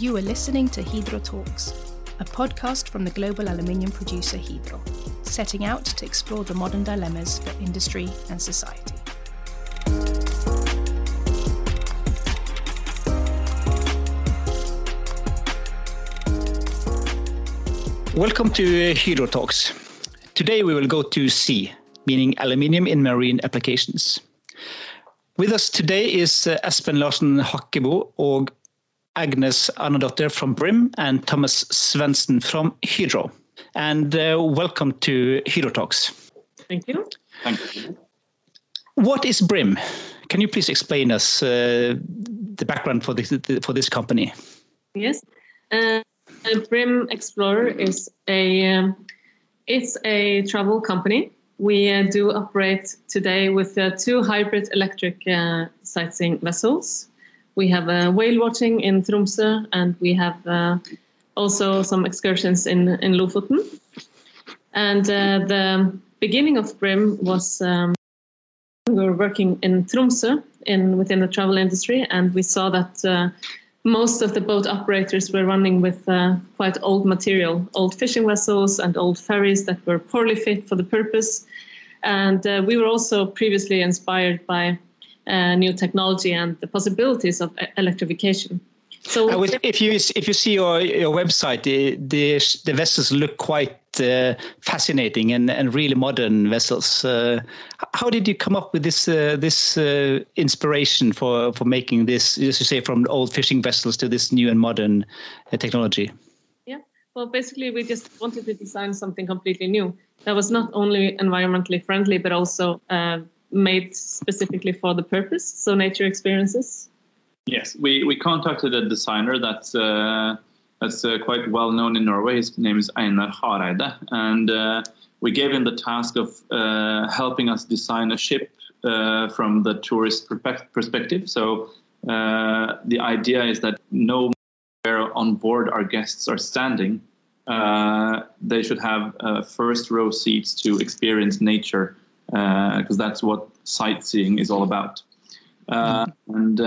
You are listening to Hydro Talks, a podcast from the global aluminium producer Hydro, setting out to explore the modern dilemmas for industry and society. Welcome to Hydro Talks. Today we will go to sea, meaning aluminium in marine applications. With us today is uh, Espen Larsen Hakkebo og Agnes Arnadottir from Brim and Thomas Svendsen from Hydro. And uh, welcome to Hydro Talks. Thank you. Thank you. What is Brim? Can you please explain us uh, the background for this for this company? Yes. Uh, Brim Explorer is a um, it's a travel company we uh, do operate today with uh, two hybrid electric uh, sightseeing vessels. We have uh, whale watching in Tromsø, and we have uh, also some excursions in, in Lofoten. And uh, the beginning of Brim was um, we were working in Tromsø in within the travel industry, and we saw that most of the boat operators were running with uh, quite old material, old fishing vessels and old ferries that were poorly fit for the purpose. And uh, we were also previously inspired by uh, new technology and the possibilities of electrification. So, if you if you see your, your website, the, the, the vessels look quite uh, fascinating and, and really modern vessels. Uh, how did you come up with this uh, this uh, inspiration for, for making this, as you say, from old fishing vessels to this new and modern uh, technology? Yeah, well, basically, we just wanted to design something completely new that was not only environmentally friendly but also uh, made specifically for the purpose. So nature experiences. Yes, we, we contacted a designer that's uh, that's uh, quite well known in Norway. His name is Einar Hareide, and uh, we gave him the task of uh, helping us design a ship uh, from the tourist perspective. So uh, the idea is that no where on board our guests are standing, they should have first row seats to experience nature, because that's what sightseeing is all about. Mm-hmm. And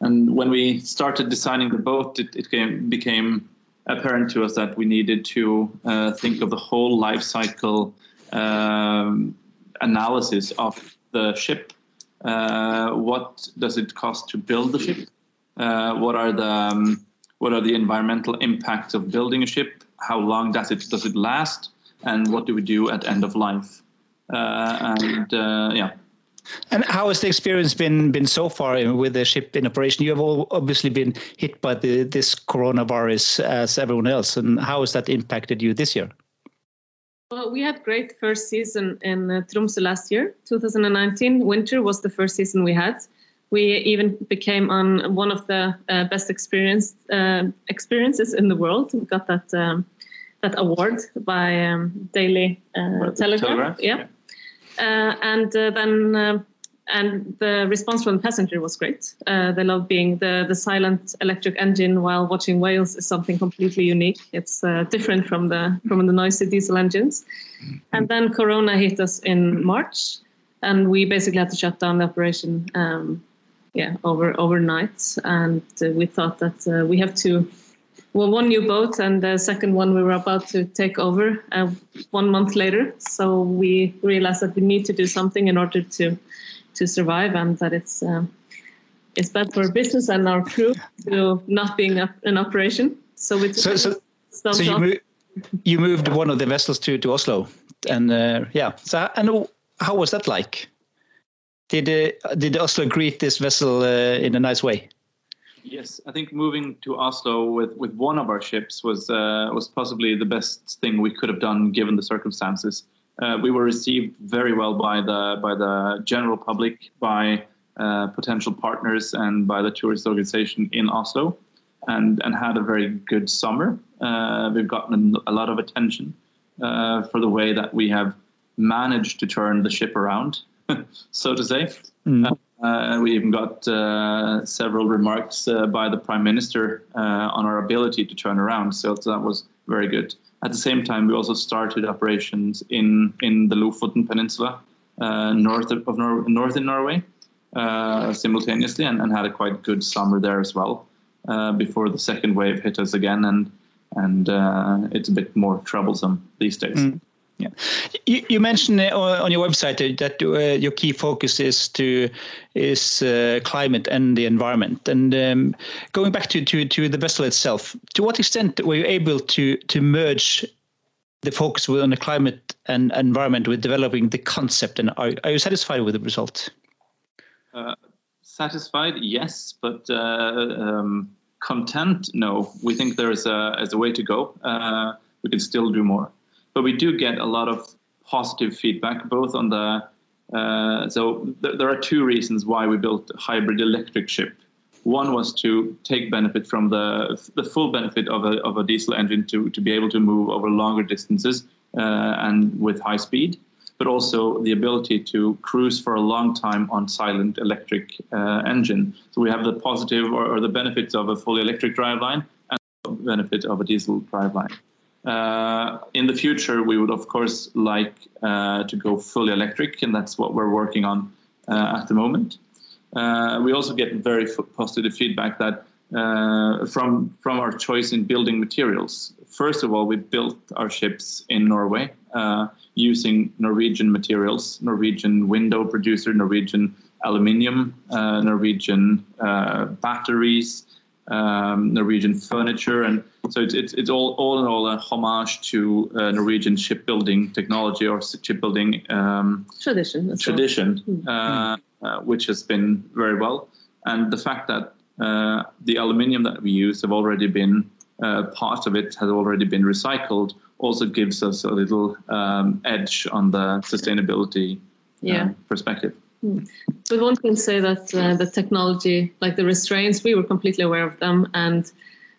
and when we started designing the boat, it, it came, became apparent to us that we needed to uh, think of the whole life cycle um, analysis of the ship. Uh, what does it cost to build the ship? Uh, what are the um, what are the environmental impacts of building a ship? How long does it does it last? And what do we do at end of life? Uh, and uh, yeah, and how has the experience been been so far with the ship in operation? You have all obviously been hit by the, this coronavirus as everyone else, and how has that impacted you this year? Well, we had great first season in uh, Tromsø last year, 2019. Winter was the first season we had. We even became on one of the uh, best experience uh, experiences in the world. We got that um, that award by um, Daily uh, Telegraph. Telegraph. Yeah. yeah. Uh, and uh, then uh, and the response from the passenger was great. Uh, they love being the, the silent electric engine while watching whales is something completely unique. It's uh, different from the from the noisy diesel engines. And then Corona hit us in March, and we basically had to shut down the operation. Um, yeah, over overnight, and uh, we thought that we have to well, one new boat and the second one we were about to take over uh, one month later. So we realized that we need to do something in order to to survive, and that it's um, it's bad for business and our crew to not being in operation. So we so so, so you, mo- you moved one of the vessels to to Oslo, and uh, yeah. So and how was that like? Did uh, did Oslo greet this vessel uh, in a nice way? Yes, I think moving to Oslo with, with one of our ships was uh, was possibly the best thing we could have done given the circumstances. Uh, we were received very well by the by the general public, by uh, potential partners, and by the tourist organization in Oslo, and and had a very good summer. Uh, we've gotten a lot of attention uh, for the way that we have managed to turn the ship around, so to say. Mm. Uh, we even got uh, several remarks uh, by the prime minister uh, on our ability to turn around. So that was very good. At the same time, we also started operations in in the Lofoten Peninsula, uh, north of, Nor- northern Norway, uh, simultaneously, and, and, had a quite good summer there as well. before the second wave hit us again, and and it's a bit more troublesome these days. Mm. Yeah, you, you mentioned on your website that uh, your key focus is to is uh, climate and the environment. And um, going back to, to to the vessel itself, to what extent were you able to to merge the focus on the climate and environment with developing the concept? And are, are you satisfied with the result? Uh, satisfied, yes, but uh, um, content, no. We think there's a, there's a way to go. Uh, we can still do more but we do get a lot of positive feedback, both on the uh, so th- there are two reasons why we built a hybrid electric ship. One was to take benefit from the the full benefit of a, of a diesel engine to, to be able to move over longer distances uh, and with high speed, but also the ability to cruise for a long time on silent electric uh, engine. So we have the positive or, or the benefits of a fully electric driveline and the benefit of a diesel driveline. Uh, in the future, we would of course like uh, to go fully electric, and that's what we're working on uh, at the moment. Uh, we also get very positive feedback that uh, from from our choice in building materials. First of all, we built our ships in Norway uh, using Norwegian materials, Norwegian window producer, Norwegian aluminium, Norwegian batteries, um, Norwegian furniture, and so it's, it's, it's all all in all a homage to uh, Norwegian shipbuilding technology or shipbuilding um, tradition. Tradition, well. Hmm. uh, uh, which has been very well, and the fact that uh, the aluminium that we use have already been uh, part of it has already been recycled also gives us a little um, edge on the sustainability uh, yeah. perspective. Hmm. But one can say that uh, the technology, like the restraints, we were completely aware of them. And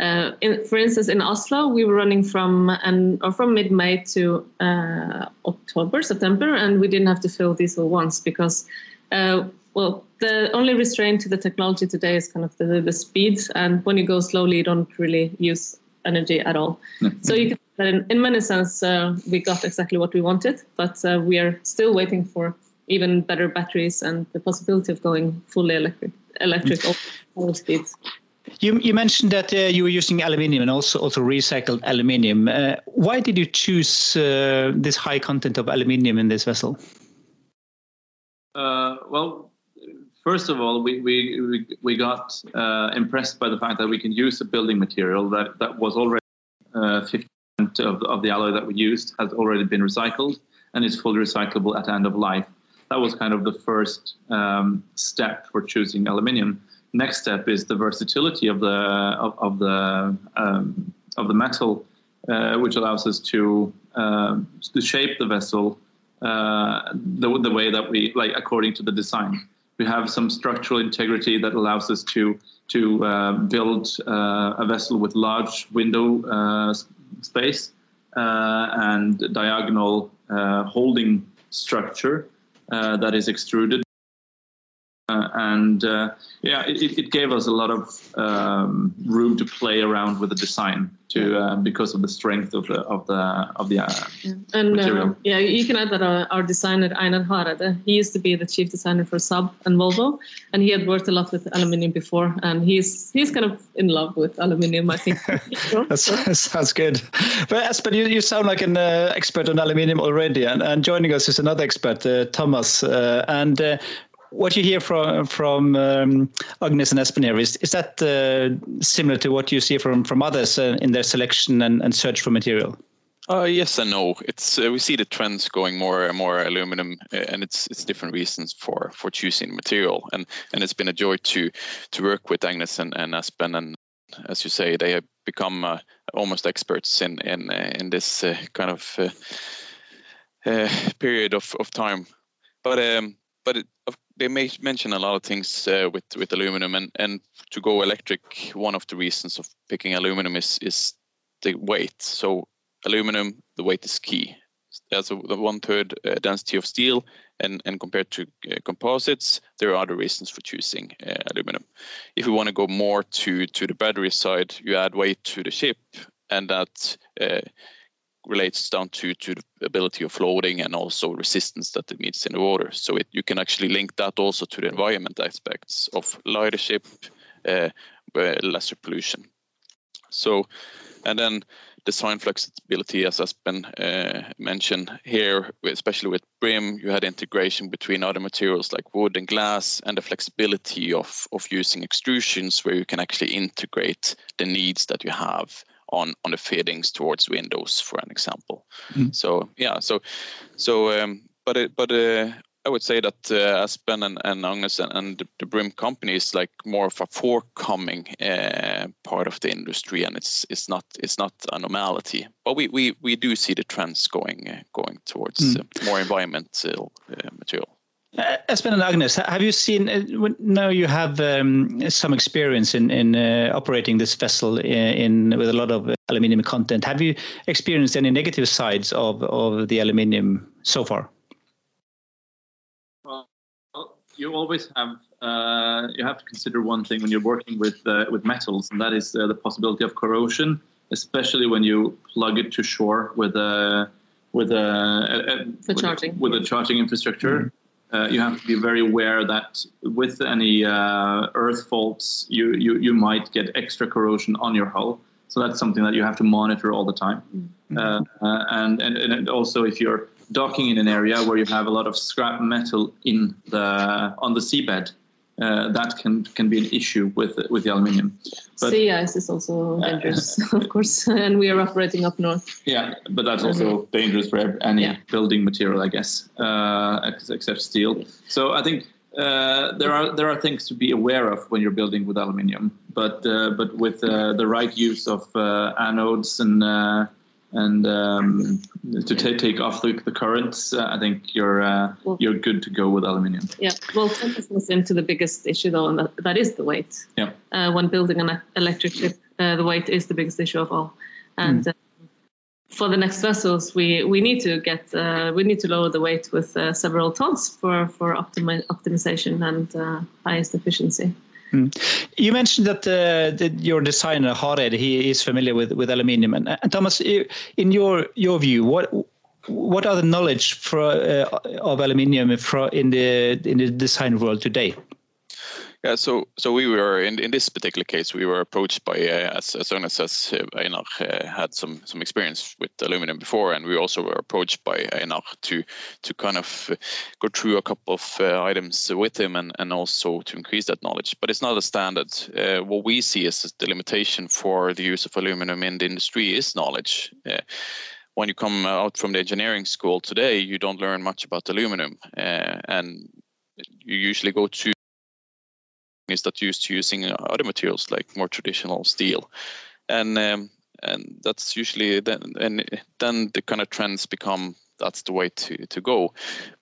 uh, in, for instance, in Oslo, we were running from and or from mid-May to uh, October, September, and we didn't have to fill diesel once because, uh, well, the only restraint to the technology today is kind of the, the speed. And when you go slowly, you don't really use energy at all. so you can, in, in many sense, uh, we got exactly what we wanted, but uh, we are still waiting for even better batteries and the possibility of going fully electric, electric all speeds. You, you mentioned that uh, you were using aluminium and also also recycled aluminium. Uh, why did you choose uh, this high content of aluminium in this vessel? Uh, well, first of all, we we we, we got uh, impressed by the fact that we can use a building material that that was already uh, fifty percent of, of the alloy that we used has already been recycled and is fully recyclable at the end of life that was kind of the first um, step for choosing aluminium. Next step is the versatility of the of, of the um, of the metal, uh, which allows us to uh, to shape the vessel uh, the, the way that we like according to the design. We have some structural integrity that allows us to to uh, build uh, a vessel with large window uh, space and diagonal holding structure uh, Uh, that is extruded. Uh, and uh, yeah, it, it, gave us a lot of um, room to play around with the design to uh, because of the strength of the of the of the uh, yeah. and material. yeah, you can add that our, our designer Einar Hareide, he used to be the chief designer for Saab and Volvo, and he had worked a lot with aluminium before, and he's he's kind of in love with aluminium, I think. that sounds good. But Espen, you, you sound like an expert on aluminium already, and, and joining us is another expert, Thomas, and what you hear from from um, Agnes and here is is that uh, similar to what you see from from others uh, in their selection and, and search for material? Uh, yes and no. It's uh, we see the trends going more and more aluminum, uh, and it's it's different reasons for for choosing material. And and it's been a joy to to work with Agnes and, and Espen, and as you say, they have become uh, almost experts in in in this kind of period of of time. But um, but it, they may mention a lot of things uh, with with aluminum and and to go electric one of the reasons of picking aluminum is is the weight. So aluminum the weight is key. There's a the one third uh, density of steel and and compared to uh, composites there are other reasons for choosing uh, aluminum. If you want to go more to to the battery side you add weight to the ship and that uh, relates down to to the ability of floating and also resistance that it meets in the water. So it, you can actually link that also to the environment aspects of lighter ship, uh, uh, lesser pollution. So, and then design flexibility, as has been uh, mentioned here, especially with BRIM, you had integration between other materials like wood and glass, and the flexibility of of using extrusions where you can actually integrate the needs that you have on on the fittings towards windows, for an example. Mm. So yeah, so so um, but it, but uh, I would say that uh, Espen and, and Agnes and, and the, the, Brim company is like more of a forthcoming uh, part of the industry, and it's it's not it's not a normality. But we we, we do see the trends going uh, going towards mm. more environmental uh, material. Uh, Espen and Agnes, have you seen? Uh, now you have um, some experience in in uh, operating this vessel in, in, with a lot of aluminium content. Have you experienced any negative sides of of the aluminium so far? Well, you always have uh, you have to consider one thing when you're working with uh, with metals, and that is uh, the possibility of corrosion, especially when you plug it to shore with a with a, a, a with, charging with a charging infrastructure. Mm -hmm uh, you have to be very aware that with any uh, earth faults, you, you, you might get extra corrosion on your hull. So that's something that you have to monitor all the time. Mm-hmm. Uh, uh, and, and, and also if you're docking in an area where you have a lot of scrap metal in the on the seabed, uh, that can can be an issue with with the aluminium. But, sea ice is also dangerous, uh, of course, and we are operating up north. Yeah, but that's also mm-hmm. dangerous for any yeah. building material, I guess, uh, except steel. So I think uh, there are there are things to be aware of when you're building with aluminium, but uh, but with uh, the right use of anodes and and um, to t- take off the, the currents, uh, I think you're uh, well, you're good to go with aluminium. Yeah, well, us into the biggest issue though, and that, that is the weight. Yeah. Uh, when building an electric ship, uh, the weight is the biggest issue of all, and. Mm. for the next vessels, we, we need to get uh, we need to lower the weight with several tons for for optimi- optimization and highest efficiency. Mm. You mentioned that, uh, that your designer Hareide he is familiar with with aluminium, and, and Thomas, in your your view, what what are the knowledge for, uh, of aluminium in the in the design world today? Yeah, so so we were in in this particular case, we were approached by uh, as as soon as uh, Einar uh, had some some experience with aluminum before, and we also were approached by Einar to to kind of uh, go through a couple of uh, items with him and and also to increase that knowledge. But it's not a standard. Uh, what we see is the limitation for the use of aluminum in the industry is knowledge when you come out from the engineering school today, you don't learn much about aluminum, uh, and you usually go to is that used to using uh, other materials like more traditional steel, and um, and that's usually then and then the kind of trends become that's the way to to go,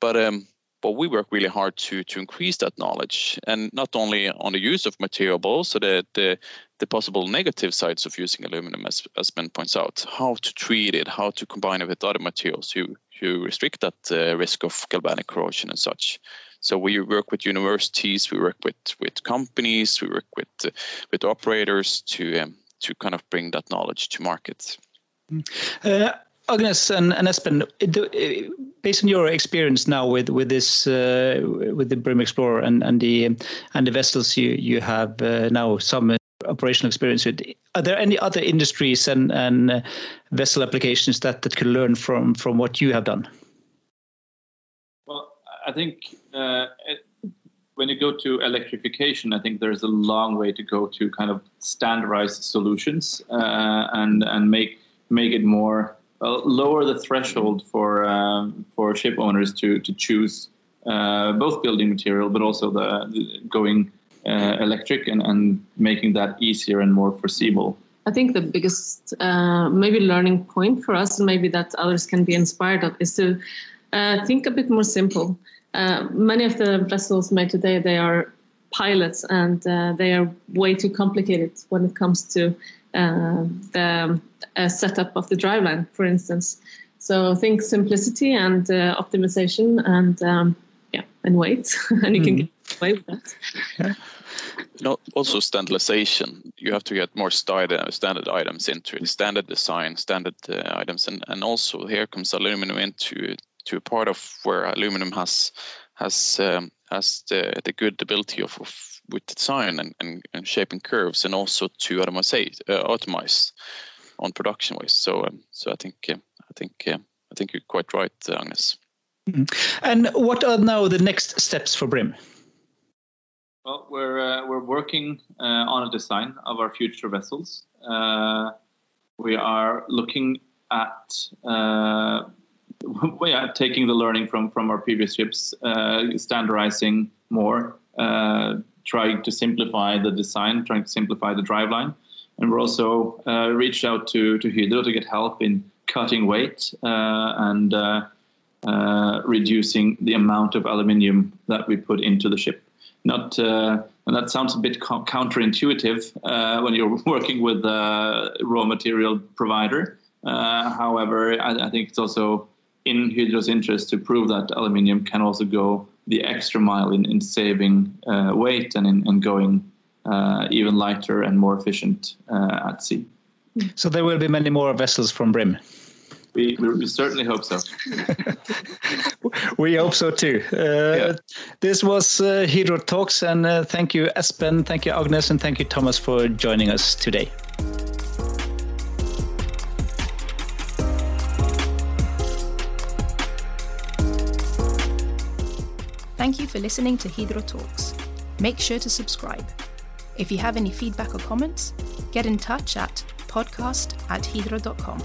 but um, but we work really hard to to increase that knowledge. And not only on the use of material but also the the, the possible negative sides of using aluminum as, as Ben points out. How to treat it how to combine it with other materials. To to restrict that uh, risk of galvanic corrosion and such so we work with universities, we work with with companies, we work with uh, with operators to um, to kind of bring that knowledge to market. Mm. Uh, Agnes and, and Espen, uh, based on your experience now with with this uh, with the Brim Explorer and and the and the vessels you you have uh, now some operational experience with, are there any other industries and and uh, vessel applications that that could learn from from what you have done? I think uh, it, when you go to electrification, I think there's a long way to go to kind of standardize solutions uh, and and make make it more uh, lower the threshold for um, for ship owners to to choose uh, both building material, but also the, the going uh, electric and, and making that easier and more foreseeable. I think the biggest uh, maybe learning point for us, and maybe that others can be inspired of, is to think a bit more simple. Uh, many of the vessels made today they are pilots and uh, they are way too complicated when it comes to uh, the uh, setup of the driveline, for instance. So think simplicity and uh, optimization and um, yeah, and weight, and you mm. can mm-hmm. get away with that. Yeah. You also standardization. You have to get more standard standard items into it, standard design, standard items, and and also here comes aluminum into to a part of where aluminum has has um, has the, the good ability of, of with design and, and, and, shaping curves, and also to automate uh, optimize on production ways. So um, so I think uh, I think uh, I think you're quite right, uh, Agnes. Mm-hmm. And what are now the next steps for Brim? Well, we're uh, we're working uh, on a design of our future vessels. Uh, we are looking at uh, yeah, taking the learning from from our previous ships, uh, standardizing more, uh, trying to simplify the design, trying to simplify the driveline, and we're also reached out to to Hydro to get help in cutting weight and reducing the amount of aluminium that we put into the ship not uh, and that sounds a bit co- counterintuitive uh, when you're working with a raw material provider. Uh, however, I, I, think it's also in Hydro's interest to prove that aluminium can also go the extra mile in, in saving uh, weight and in, in going uh, even lighter and more efficient uh, at sea. So there will be many more vessels from Brim. We, we, certainly hope so. we hope so too. Uh, yeah. This was uh, Hydro Talks, and uh, thank you, Espen, thank you, Agnes, and thank you, Thomas, for joining us today. Thank you for listening to Hydro Talks. Make sure to subscribe. If you have any feedback or comments, get in touch at podcast at hydro.com.